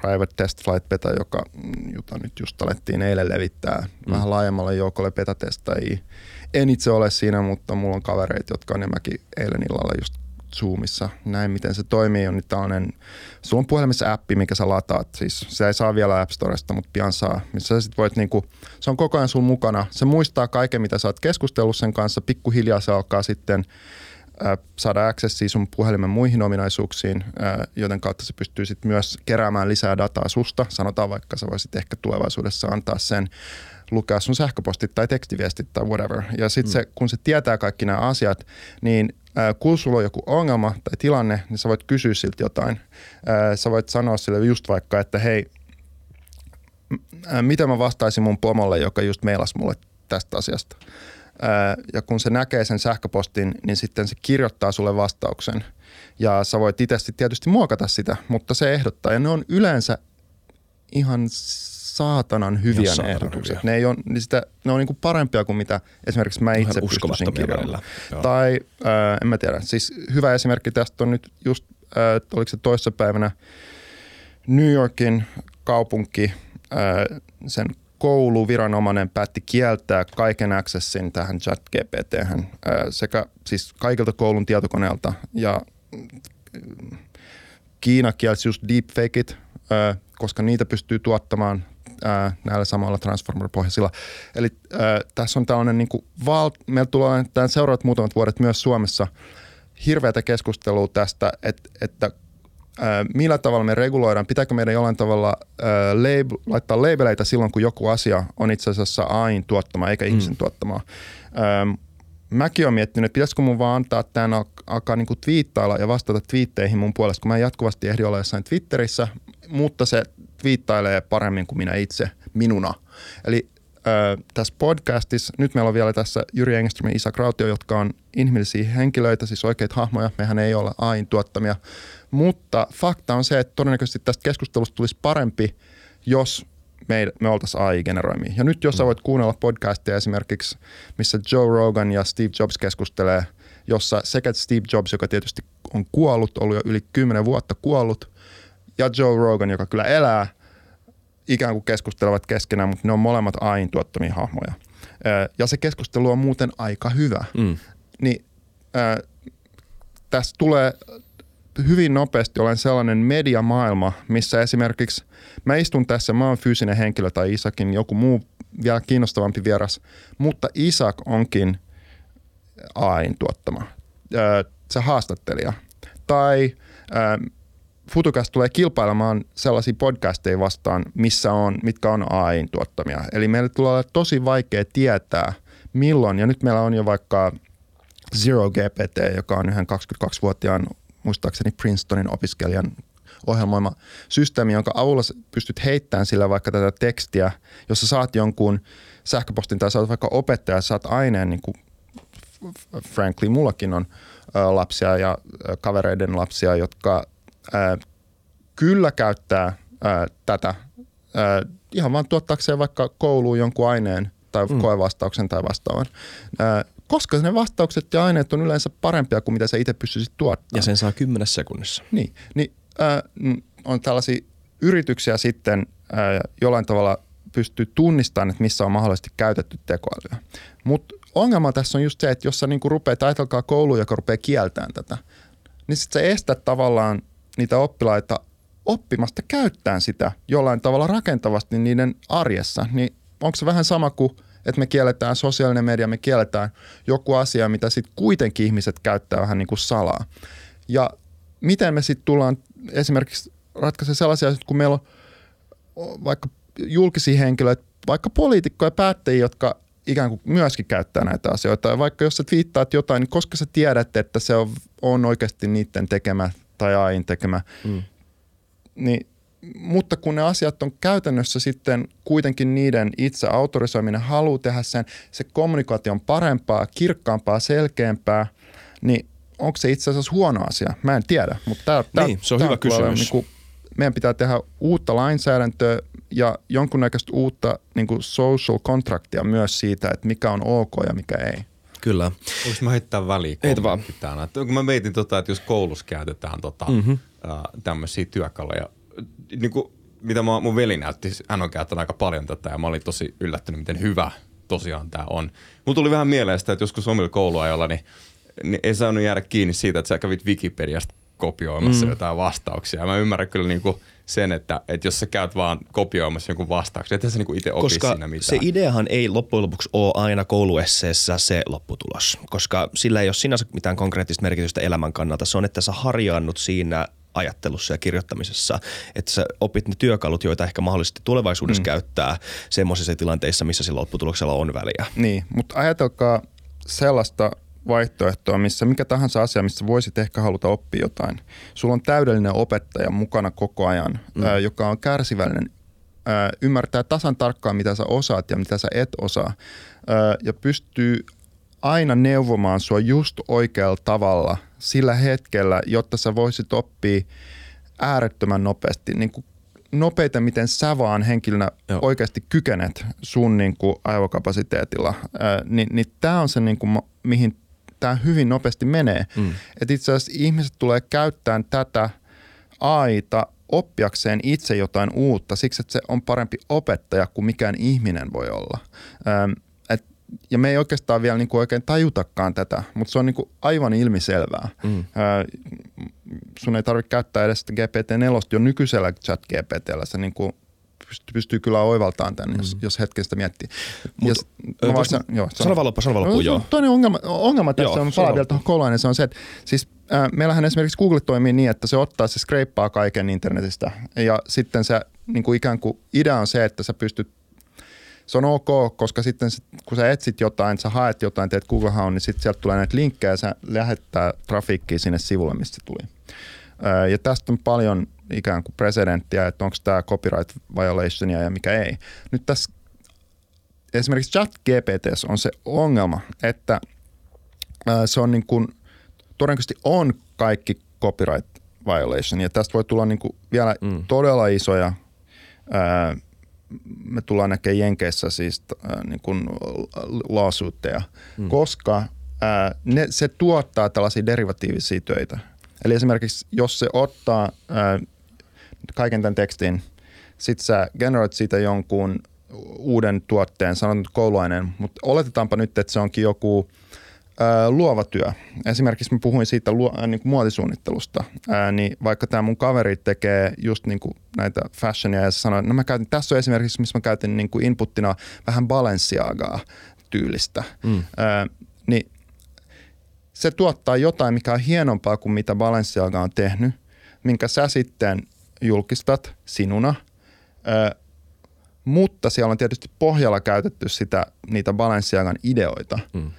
private test flight beta, joka, jota nyt just alettiin eilen levittää mm. vähän laajemmalle joukolle beta-testajia. En itse ole siinä, mutta mulla on kavereita, jotka on enemmänkin eilen illalla just Zoomissa. Näin, miten se toimii, on nyt tällainen, sulla on puhelimessa appi, mikä sä lataat, siis se ei saa vielä App Storesta, mutta pian saa, missä sä sit voit niinku, se on koko ajan sun mukana, se muistaa kaiken, mitä sä oot keskustellut sen kanssa, pikkuhiljaa se alkaa sitten saada accessia sun puhelimen muihin ominaisuuksiin, joten kautta se pystyy sitten myös keräämään lisää dataa susta. Sanotaan vaikka sä voisit ehkä tulevaisuudessa antaa sen lukea sun sähköpostit tai tekstiviestit tai whatever. Ja sitten mm. se, kun se tietää kaikki nämä asiat, niin kun sulla on joku ongelma tai tilanne, niin sä voit kysyä siltä jotain. Sä voit sanoa sille just vaikka, että hei, mitä mä vastaisin mun pomolle, joka just meilasi mulle tästä asiasta. Ja kun se näkee sen sähköpostin, niin sitten se kirjoittaa sulle vastauksen. Ja sä voit itse tietysti muokata sitä, mutta se ehdottaa. Ja ne on yleensä ihan saatanan hyviä ne saatanan ehdotukset. hyviä. Ne, ei on, niin sitä, ne on niinku parempia kuin mitä esimerkiksi mä itse pystyisin kirjoittamaan. Tai äh, en mä tiedä, siis hyvä esimerkki tästä on nyt just, äh, oliko se toissapäivänä New Yorkin kaupunki, äh, sen kouluviranomainen päätti kieltää kaiken accessin tähän chat GPT sekä siis kaikilta koulun tietokoneelta ja äh, Kiina kielsi just deepfakeit, koska niitä pystyy tuottamaan näillä samoilla Transformer-pohjaisilla. Eli äh, tässä on tällainen, niin kuin val- meillä tulee tämän seuraavat muutamat vuodet myös Suomessa hirveätä keskustelua tästä, että, että millä tavalla me reguloidaan, pitääkö meidän jollain tavalla äh, lab- laittaa labeleita silloin, kun joku asia on itse asiassa AIN tuottama eikä ihmisen tuottamaa. Ähm, mäkin olen miettinyt, että pitäisikö mun vaan antaa tämän al- alkaa niinku twiittailla ja vastata twiitteihin mun puolesta, kun mä en jatkuvasti ehdi olla jossain Twitterissä, mutta se twiittailee paremmin kuin minä itse minuna. Eli äh, tässä podcastissa, nyt meillä on vielä tässä Jyri Engström ja Isa Krautio, jotka on inhimillisiä henkilöitä, siis oikeita hahmoja, mehän ei olla AIN tuottamia, mutta fakta on se, että todennäköisesti tästä keskustelusta tulisi parempi, jos me, me oltaisiin AI-generoimia. Ja nyt jos sä voit kuunnella podcastia esimerkiksi, missä Joe Rogan ja Steve Jobs keskustelee, jossa sekä Steve Jobs, joka tietysti on kuollut, ollut jo yli 10 vuotta kuollut, ja Joe Rogan, joka kyllä elää, ikään kuin keskustelevat keskenään, mutta ne on molemmat AIN tuottamia hahmoja. Ja se keskustelu on muuten aika hyvä. Mm. Niin ö, tässä tulee hyvin nopeasti olen sellainen mediamaailma, missä esimerkiksi mä istun tässä, mä oon fyysinen henkilö tai Isakin, joku muu vielä kiinnostavampi vieras, mutta Isak onkin AIN tuottama, se haastattelija. Tai ö, Futukas tulee kilpailemaan sellaisia podcasteja vastaan, missä on, mitkä on AIN tuottamia. Eli meille tulee olla tosi vaikea tietää, milloin, ja nyt meillä on jo vaikka Zero GPT, joka on yhden 22-vuotiaan, muistaakseni Princetonin opiskelijan ohjelmoima systeemi, jonka avulla pystyt heittämään sillä vaikka tätä tekstiä, jossa saat jonkun sähköpostin tai saat vaikka opettaja, saat aineen, niin kuin frankly, mullakin on lapsia ja kavereiden lapsia, jotka kyllä käyttää tätä ihan vaan tuottaakseen vaikka kouluun jonkun aineen tai mm. koevastauksen tai vastaavan. Koska ne vastaukset ja aineet on yleensä parempia kuin mitä sä itse pystyisit tuottamaan. Ja sen saa kymmenessä sekunnissa. Niin, niin äh, on tällaisia yrityksiä sitten äh, jollain tavalla pystyy tunnistamaan, että missä on mahdollisesti käytetty tekoälyä. Mutta ongelma tässä on just se, että jos sä niinku rupeat, ajatelkaa koulu, joka rupeaa kieltämään tätä, niin sitten sä estät tavallaan niitä oppilaita oppimasta käyttämään sitä jollain tavalla rakentavasti niiden arjessa. Niin onko se vähän sama kuin, että me kielletään sosiaalinen media, me kielletään joku asia, mitä sitten kuitenkin ihmiset käyttää vähän niin kuin salaa. Ja miten me sitten tullaan esimerkiksi ratkaisemaan sellaisia asioita, kun meillä on vaikka julkisia henkilöitä, vaikka poliitikkoja ja päättäjiä, jotka ikään kuin myöskin käyttää näitä asioita. Ja vaikka jos sä twiittaat jotain, niin koska sä tiedät, että se on, on oikeasti niiden tekemä tai AIN tekemä, Mm. niin, mutta kun ne asiat on käytännössä sitten kuitenkin niiden itse autorisoiminen, haluaa tehdä sen, se kommunikaatio on parempaa, kirkkaampaa, selkeämpää, niin onko se itse asiassa huono asia? Mä en tiedä, mutta tää, tää, Niin, se on tää hyvä kysymys. Niinku, meidän pitää tehdä uutta lainsäädäntöä ja jonkunnäköistä uutta niin kuin social contractia myös siitä, että mikä on ok ja mikä ei. Kyllä. Voinko mä heittää väliin Heitä vaan. kun mä mietin, tota, että jos koulussa käytetään tota, Mhm. mm-hmm. tämmöisiä työkaluja, niin kuin, mitä mä, mun veli näytti, hän on käyttänyt aika paljon tätä ja mä olin tosi yllättynyt, miten hyvä tosiaan tämä on. Mulla tuli vähän mieleen sitä, että joskus omilla kouluajoilla, niin, niin ei saanut jäädä kiinni siitä, että sä kävit Wikipediasta kopioimassa mm. jotain vastauksia. Ja mä ymmärrän kyllä niinku sen, että, että jos sä käyt vaan kopioimassa jonkun vastauksen, että sä niinku itse opi Koska siinä mitään. se ideahan ei loppujen lopuksi ole aina kouluesseessä se lopputulos, koska sillä ei ole sinänsä mitään konkreettista merkitystä elämän kannalta. Se on, että sä harjaannut siinä ajattelussa ja kirjoittamisessa, että sä opit ne työkalut, joita ehkä mahdollisesti tulevaisuudessa mm. käyttää semmoisissa tilanteissa, missä sillä lopputuloksella on väliä. Niin, mutta ajatelkaa sellaista vaihtoehtoa, missä mikä tahansa asia, missä voisit ehkä haluta oppia jotain. Sulla on täydellinen opettaja mukana koko ajan, mm. ää, joka on kärsivällinen, ää, ymmärtää tasan tarkkaan, mitä sä osaat ja mitä sä et osaa, ää, ja pystyy aina neuvomaan sua just oikealla tavalla sillä hetkellä, jotta sä voisit oppia äärettömän nopeasti, niin kuin nopeiten, miten sä vaan henkilönä Joo. Oikeasti kykenet sun niin kuin aivokapasiteetilla, ää, niin, niin tämä on se, niin kuin, mihin tämä hyvin nopeasti menee. Mm. Et itse asiassa ihmiset tulee käyttämään tätä aita oppiakseen itse jotain uutta, siksi että se on parempi opettaja kuin mikään ihminen voi olla. Ähm, et, ja me ei oikeastaan vielä niinku oikein tajutakaan tätä, mutta se on niinku aivan ilmiselvää. Mm. Äh, sun ei tarvitse käyttää edes sitä GPT-4 jo nykyisellä chat GPTllä. Se niinku pystyy, pystyy kyllä oivaltamaan tänne, jos, jos hetken sitä miettii. Mut, Ja s- ö, mä vois- vaan san- joo, Sano vaan loppuun, sano vaan loppuun, No, joo. Toinen ongelma, ongelma tässä Joo, on, palaan vielä tuohon kolaan, se on se, että siis äh, meillähän esimerkiksi Google toimii niin, että se ottaa, se skreippaa kaiken internetistä ja sitten se niin kuin ikään kuin idea on se, että sä pystyt se on ok, koska sitten sit, kun sä etsit jotain, sä haet jotain, teet Google Haun, niin sitten sieltä tulee näitä linkkejä ja sä lähettää trafiikkiä sinne sivulle, mistä se tuli. Ja tästä on paljon ikään kuin presidenttiä, että onko tämä copyright violationia ja mikä ei. Nyt tässä esimerkiksi chat GPT on se ongelma, että se on niin kuin, todennäköisesti on kaikki copyright violation ja tästä voi tulla niin kuin vielä Mm. mm. todella isoja ää, me tullaan näkemään Jenkeissä siis äh, niin kuin lawsuitteja, mm. koska ää, ne, se tuottaa tällaisia derivatiivisia töitä. Eli esimerkiksi jos se ottaa ää, kaiken tämän tekstin, Sitten sä generoit siitä jonkun uuden tuotteen, sanon nyt kouluaineen, mutta oletetaanpa nyt, että se onkin joku ää, luova työ. Esimerkiksi mä puhuin siitä luo, ää, niin kuin muotisuunnittelusta, ää, niin vaikka tämä mun kaveri tekee just niin kuin näitä fashionia ja sanoi, no mä käytin, tässä on esimerkiksi, missä mä käytin niin kuin inputtina vähän Balenciagaa tyylistä, mm. ää, niin se tuottaa jotain, mikä on hienompaa kuin mitä Balenciaga on tehnyt, minkä sä sitten julkistat sinuna, ö, mutta siellä on tietysti pohjalla käytetty sitä, niitä Balenciagan ideoita. Mm.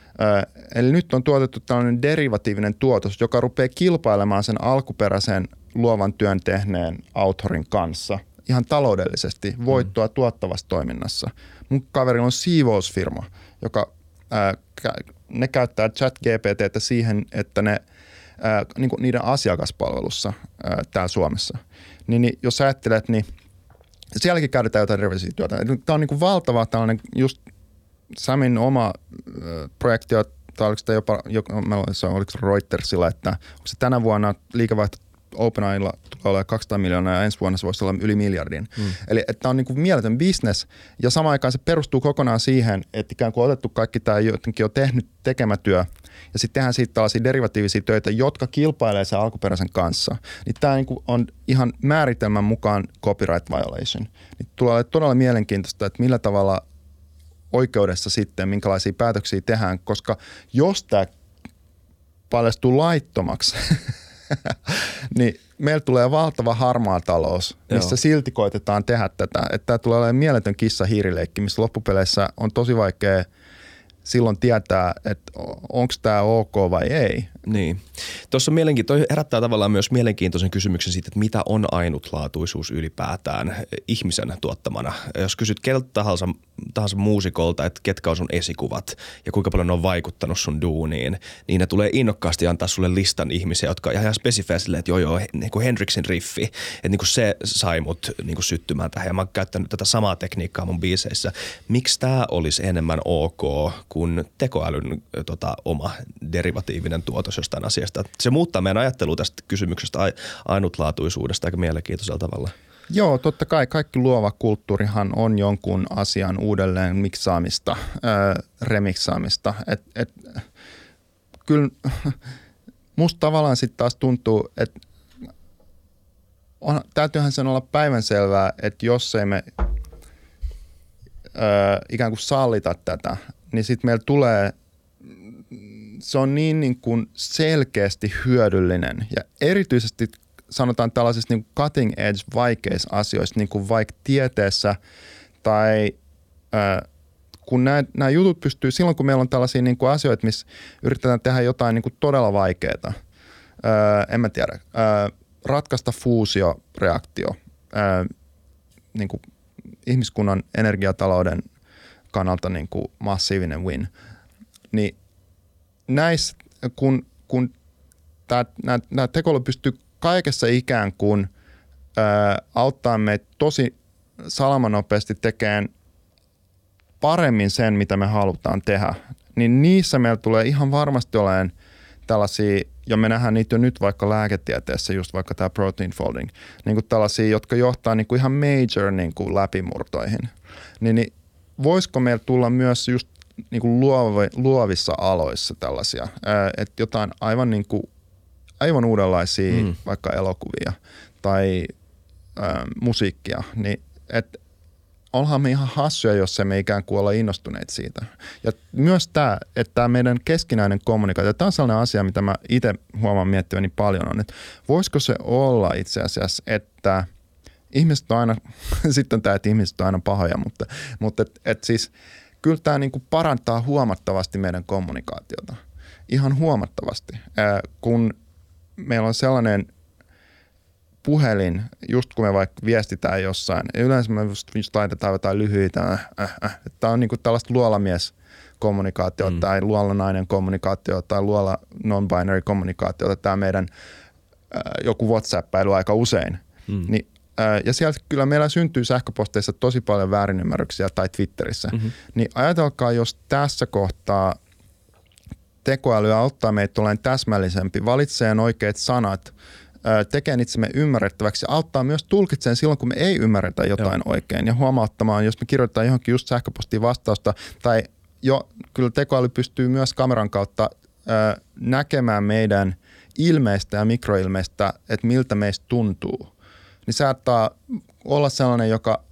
Eli nyt on tuotettu tällainen derivatiivinen tuotos, joka rupeaa kilpailemaan sen alkuperäisen luovan työn tehneen autorin kanssa ihan taloudellisesti voittoa mm. tuottavassa toiminnassa. Mun kaverilla on siivousfirma, joka ää, ne käyttää chat GPTtä siihen, että ne ää, niin kuin niiden asiakaspalvelussa ää, täällä Suomessa. Niin, niin jos ajattelet, niin sielläkin käytetään jotain työtä. Tämä on niin kuin valtava tällainen just Samin oma äh, projekti, tai oliko se jopa, oliko se Reutersilla, että onko se tänä vuonna liikevaihto OpenAIlla tulee olemaan 200 miljoonaa ja ensi vuonna se voisi olla yli miljardin. Mm. Eli että on niin kuin mieletön business ja samaan aikaan se perustuu kokonaan siihen, että ikään kuin otettu kaikki tämä jotenkin jo tehnyt tekemätyö ja sitten tehdään siitä tällaisia derivatiivisia töitä, jotka kilpailee sen alkuperäisen kanssa. Niin tämä niin on ihan määritelmän mukaan copyright violation. Niin tulee olemaan todella mielenkiintoista, että millä tavalla oikeudessa sitten, minkälaisia päätöksiä tehdään, koska jos tämä paljastuu laittomaksi, *laughs* niin meillä tulee valtava harmaa talous, missä Joo. silti koitetaan tehdä tätä. Että tämä tulee olemaan mieletön kissa-hiirileikki, missä loppupeleissä on tosi vaikea – silloin tietää, että onko tämä ok vai ei. Niin. Tuossa mielenkiintoinen, herättää tavallaan myös mielenkiintoisen kysymyksen siitä, että mitä on ainutlaatuisuus ylipäätään ihmisen tuottamana. Jos kysyt keltä tahansa, tahansa muusikolta, että ketkä on sun esikuvat ja kuinka paljon ne on vaikuttanut sun duuniin, niin ne tulee innokkaasti antaa sulle listan ihmisiä, jotka on ihan spesifejä silleen, että joo joo, niin kuin Hendrixin riffi, että niin kuin se sai mut niin kuin syttymään tähän ja mä oon käyttänyt tätä samaa tekniikkaa mun biiseissä. Miksi tämä olisi enemmän ok kuin tekoälyn tota, oma derivatiivinen tuotos jostain asiasta. Se muuttaa meidän ajattelua tästä kysymyksestä ainutlaatuisuudesta aika mielenkiintoisella tavalla. Joo, totta kai kaikki luova kulttuurihan on jonkun asian uudelleen miksaamista, äh, remiksaamista. Et, et, kyllä *laughs* musta tavallaan sitten taas tuntuu, että täytyyhän sen olla päivänselvää, että jos ei me ikään kuin sallita tätä, niin sitten meillä tulee, se on niin, niin kuin selkeästi hyödyllinen ja erityisesti sanotaan tällaisissa niin cutting edge vaikeissa asioissa, niin kuin vaikka tieteessä tai äh, kun nämä, jutut pystyy, silloin kun meillä on tällaisia niin kuin asioita, missä yritetään tehdä jotain niin kuin todella vaikeaa, äh, en mä tiedä, äh, ratkaista fuusioreaktio, äh, niin kuin ihmiskunnan energiatalouden – kannalta niin kuin massiivinen win. Niin näissä, kun, kun tämä tekoäly pystyy kaikessa ikään kuin ää, auttaa meitä tosi salamanopeasti tekemään paremmin sen, mitä me halutaan tehdä, niin niissä meillä tulee ihan varmasti olemaan tällaisia, ja me nähdään niitä jo nyt vaikka lääketieteessä, just vaikka tämä protein folding, niin kuin tällaisia, jotka johtaa niin kuin ihan major niin kuin läpimurtoihin. Niin, niin voisiko meillä tulla myös just niin kuin luovi, luovissa aloissa tällaisia, että jotain aivan, niin kuin, aivan uudenlaisia mm. vaikka elokuvia tai ää, musiikkia, niin että onhan me ihan hassuja, jos emme ikään kuin olla innostuneet siitä. Ja myös tämä, että tämä meidän keskinäinen kommunikaatio, tämä on sellainen asia, mitä mä itse huomaan miettiväni paljon on, että voisiko se olla itse asiassa, että – ihmiset on aina, *laughs* sitten tämä, että ihmiset on aina pahoja, mutta, mutta et, et siis kyllä tämä niinku parantaa huomattavasti meidän kommunikaatiota. Ihan huomattavasti. Ää, kun meillä on sellainen puhelin, just kun me vaikka viestitään jossain, yleensä me just, just laitetaan jotain lyhyitä, äh, äh, äh. tämä on niinku tällaista luolamies kommunikaatio mm. tai luolanainen kommunikaatio tai luola non-binary kommunikaatio, tämä meidän äh, joku WhatsApp-päily aika usein, mm. niin ja sieltä kyllä meillä syntyy sähköposteissa tosi paljon väärinymmärryksiä tai Twitterissä. Mm-hmm. Niin ajatelkaa, jos tässä kohtaa tekoäly auttaa meitä olemaan täsmällisempi, valitsee oikeat sanat, tekee itsemme ymmärrettäväksi ja auttaa myös tulkitsemaan silloin, kun me ei ymmärretä jotain Joo. oikein ja huomauttamaan, jos me kirjoitetaan johonkin just sähköpostiin vastausta tai jo kyllä tekoäly pystyy myös kameran kautta näkemään meidän ilmeistä ja mikroilmeistä, että miltä meistä tuntuu. Niin saattaa olla sellainen, joka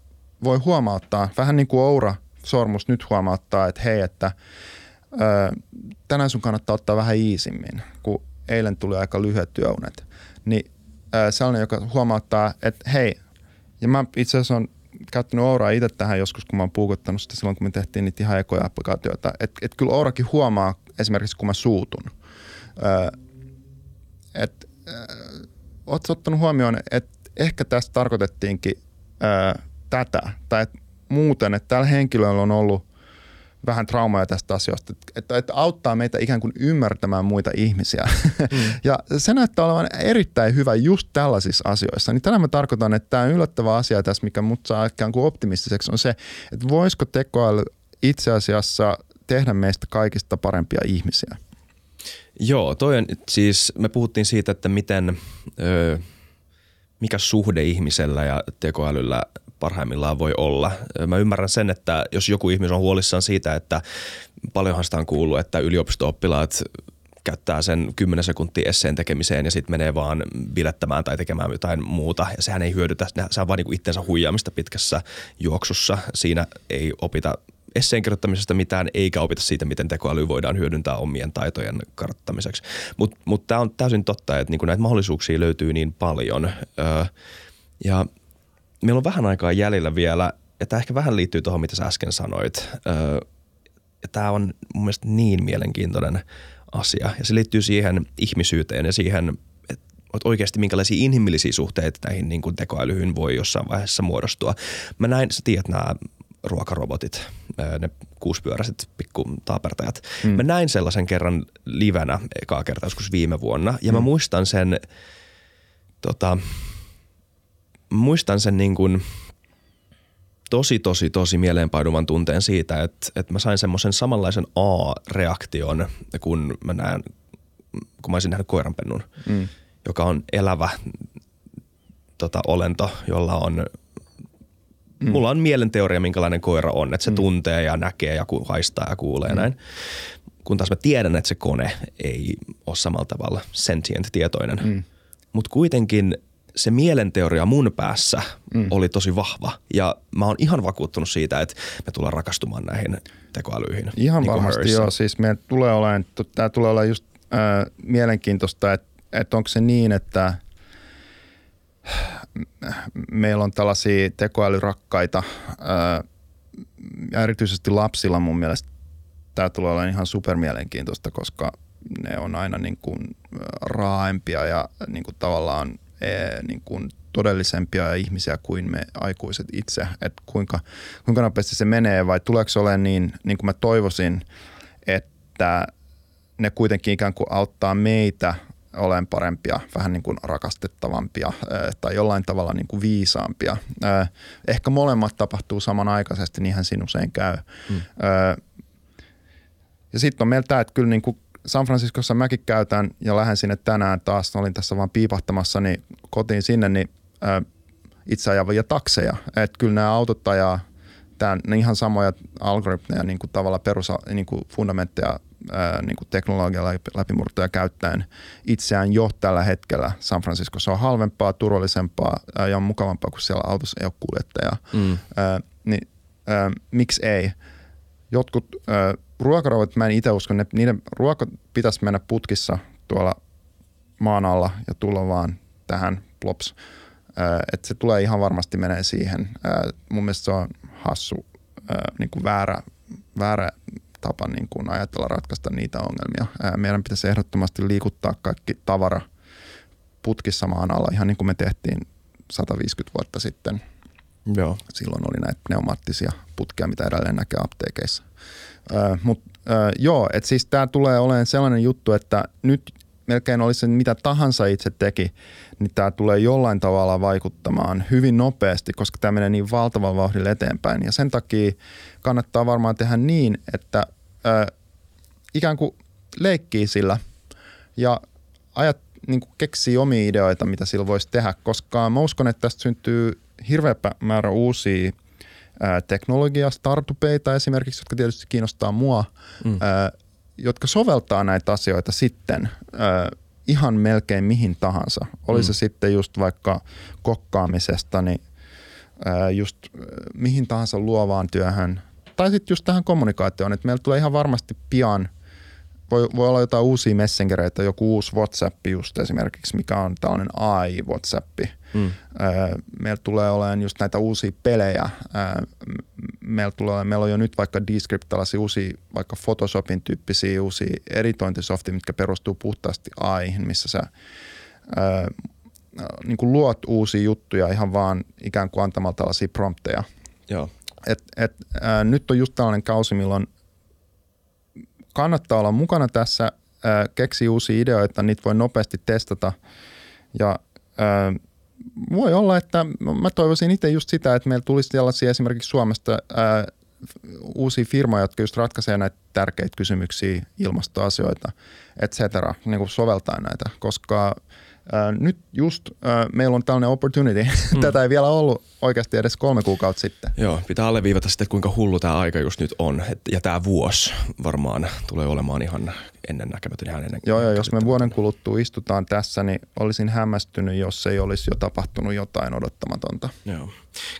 voi huomauttaa, vähän niin kuin Oura Sormus nyt huomauttaa, että hei, että ö, tänään sun kannattaa ottaa vähän iisimmin, kun eilen tuli aika lyhyet työunet. Niin ö, sellainen, joka huomauttaa, että hei, ja mä itse asiassa on käyttänyt Ouraa itse tähän joskus, kun mä oon puukottanut sitä silloin, kun me tehtiin niitä ihan ekoja applikaatioita. Että et kyllä Ourakin huomaa esimerkiksi, kun mä suutun. Öö, että ootko ottanut huomioon, että ehkä tästä tarkoitettiinkin öö, tätä, tai että muuten, että tällä henkilöllä on ollut vähän traumaa tästä asiasta, että, että auttaa meitä ikään kuin ymmärtämään muita ihmisiä. Mm. *laughs* ja se näyttää olevan erittäin hyvä just tällaisissa asioissa. Niin tänään mä tarkoitan, että tämä yllättävä asia tässä, mikä mut saa ikään kuin optimistiseksi, on se, että voisiko tekoäly itse asiassa tehdä meistä kaikista parempia ihmisiä. Joo, toi on siis, me puhuttiin siitä, että miten, ö, mikä suhde ihmisellä ja tekoälyllä parhaimmillaan voi olla. Mä ymmärrän sen, että jos joku ihminen on huolissaan siitä, että paljonhan sitä on kuullut, että yliopisto-oppilaat käyttää sen 10 sekuntia esseen tekemiseen ja sitten menee vaan bilettämään tai tekemään jotain muuta. Ja sehän ei hyödytä, se on vaan niinku itsensä huijaamista pitkässä juoksussa. Siinä ei opita esseen kirjoittamisesta mitään, eikä opita siitä, miten tekoäly voidaan hyödyntää omien taitojen karttamiseksi. Mutta mut tämä on täysin totta, että niinku näitä mahdollisuuksia löytyy niin paljon. Öö, ja meillä on vähän aikaa jäljellä vielä, ja tämä ehkä vähän liittyy tuohon, mitä sä äsken sanoit. Tämä on mun mielestä niin mielenkiintoinen asia, ja se liittyy siihen ihmisyyteen ja siihen, että oikeasti minkälaisia inhimillisiä suhteita näihin niin kuin tekoälyyn voi jossain vaiheessa muodostua. Mä näin, sä tiedät nämä ruokarobotit, ne kuuspyöräiset pikku taapertajat. Mm. Mä näin sellaisen kerran livenä ekaa kertaa joskus viime vuonna, ja mm. mä muistan sen, tota, muistan sen niin kuin tosi, tosi, tosi mieleenpainuvan tunteen siitä, että, että mä sain semmoisen samanlaisen A-reaktion, kun mä näen, kun mä olisin nähnyt koiranpennun, mm. joka on elävä tota, olento, jolla on Mm. Mulla on mielenteoria, minkälainen koira on, että se mm. tuntee ja näkee ja haistaa ja kuulee mm. näin. Kun taas mä tiedän, että se kone ei ole samalla tavalla sentient, tietoinen. Mm. Mutta kuitenkin se mielenteoria mun päässä mm. oli tosi vahva. Ja mä oon ihan vakuuttunut siitä, että me tullaan rakastumaan näihin tekoälyihin. Ihan niin varmasti joo. Siis me tulee olemaan, tämä tulee olemaan just äh, mielenkiintoista, että, että onko se niin, että meillä on tällaisia tekoälyrakkaita ja erityisesti lapsilla mun mielestä tämä tulee olemaan ihan supermielenkiintoista, koska ne on aina niin kuin raaempia ja niin kuin tavallaan niin kuin todellisempia ihmisiä kuin me aikuiset itse, että kuinka, kuinka nopeasti se menee vai tuleeko se olemaan niin, niin kuin mä toivoisin, että ne kuitenkin ikään kuin auttaa meitä olemaan parempia, vähän niin kuin rakastettavampia tai jollain tavalla niin kuin viisaampia. Ehkä molemmat tapahtuu samanaikaisesti, niinhän siinä usein käy. Mm. Ja sitten on meillä tämä, että kyllä niin kuin San Franciscossa mäkin käytän ja lähden sinne tänään taas, olin tässä vaan piipahtamassa niin kotiin sinne, niin itse ajavia takseja. Että kyllä nämä autot ajaa tämän, ihan samoja algoritmeja, niin kuin tavalla perus, niin kuin fundamentteja, ää, niin kuin teknologian läpimurtoja käyttäen itseään jo tällä hetkellä San Franciscossa on halvempaa, turvallisempaa ää, ja on mukavampaa, kun siellä autossa ei ole kuljettajaa. Mm. Ää, niin ää, miksi ei? Jotkut ää, ruokarouvot, mä en itse usko, ne, niiden ruoka pitäisi mennä putkissa tuolla maan alla ja tulla vaan tähän plops. Että se tulee ihan varmasti menee siihen. Mun mielestä se on hassu, niin kuin väärä, väärä tapa niin kuin ajatella ratkaista niitä ongelmia. Meidän pitäisi ehdottomasti liikuttaa kaikki tavara putkissa maan alla, ihan niin kuin me tehtiin 150 vuotta sitten. Joo. Silloin oli näitä pneumaattisia putkia, mitä edelleen näkee apteekeissa. Mutta joo, että siis tämä tulee olemaan sellainen juttu, että nyt melkein olisi se mitä tahansa itse teki, niin tämä tulee jollain tavalla vaikuttamaan hyvin nopeasti, koska tämä menee niin valtavan vauhdilla eteenpäin. Ja sen takia kannattaa varmaan tehdä niin, että ö, ikään kuin leikkii sillä ja ajat, niin kuin keksii omia ideoita, mitä sillä voisi tehdä, koska mä uskon, että tästä syntyy hirveä määrä uusia teknologia, startupeita esimerkiksi, jotka tietysti kiinnostaa mua, mm. ää, jotka soveltaa näitä asioita sitten ää, ihan melkein mihin tahansa. Oli mm. se sitten just vaikka kokkaamisesta, niin ää, just mihin tahansa luovaan työhön, tai sitten just tähän kommunikaatioon, että meillä tulee ihan varmasti pian – voi, voi olla jotain uusia messengereitä, joku uusi WhatsApp just esimerkiksi, mikä on tällainen AI-WhatsApp. Mm. Meillä tulee olemaan just näitä uusia pelejä. Meillä, tulee, meillä on jo nyt vaikka Descript tällaisia uusia, vaikka Photoshopin tyyppisiä uusia editointisoftia, mitkä perustuu puhtaasti AIhin, missä sä ää, niin kuin luot uusia juttuja ihan vaan ikään kuin antamalla tällaisia prompteja. Joo. Et, et, ää, nyt on just tällainen kausi, milloin kannattaa olla mukana tässä, ää, keksi uusia ideoita, niitä voi nopeasti testata ja ää, voi olla, että mä toivoisin itse just sitä, että meillä tulisi sellaisia esimerkiksi Suomesta ää, uusia firmoja, jotka just ratkaisee näitä tärkeitä kysymyksiä, ilmastoasioita, et cetera, niin kuin soveltaa näitä, koska – nyt just äh, meillä on tällainen opportunity. *laughs* Mm. Tätä ei vielä ollut oikeasti edes kolme kuukautta sitten. Joo, pitää alleviivata sitten, kuinka hullu tämä aika just nyt on. Et, ja tämä vuosi varmaan tulee olemaan ihan ennennäkemätön. Ihan ennen joo, joo, jos me vuoden kuluttua istutaan tässä, niin olisin hämmästynyt, jos ei olisi jo tapahtunut jotain odottamatonta. Joo.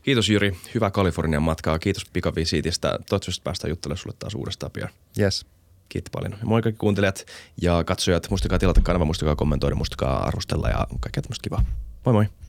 Kiitos Jyri, hyvää Kalifornian matkaa. Kiitos pikavisiitistä. Toivottavasti päästään juttelemaan sulle taas uudestaan pian. Yes. Kiitos paljon. Moi kaikki kuuntelijat ja katsojat. Muistakaa tilata kanava, muistakaa kommentoida, muistakaa arvostella ja kaikkea tämmöistä kivaa. Moi moi.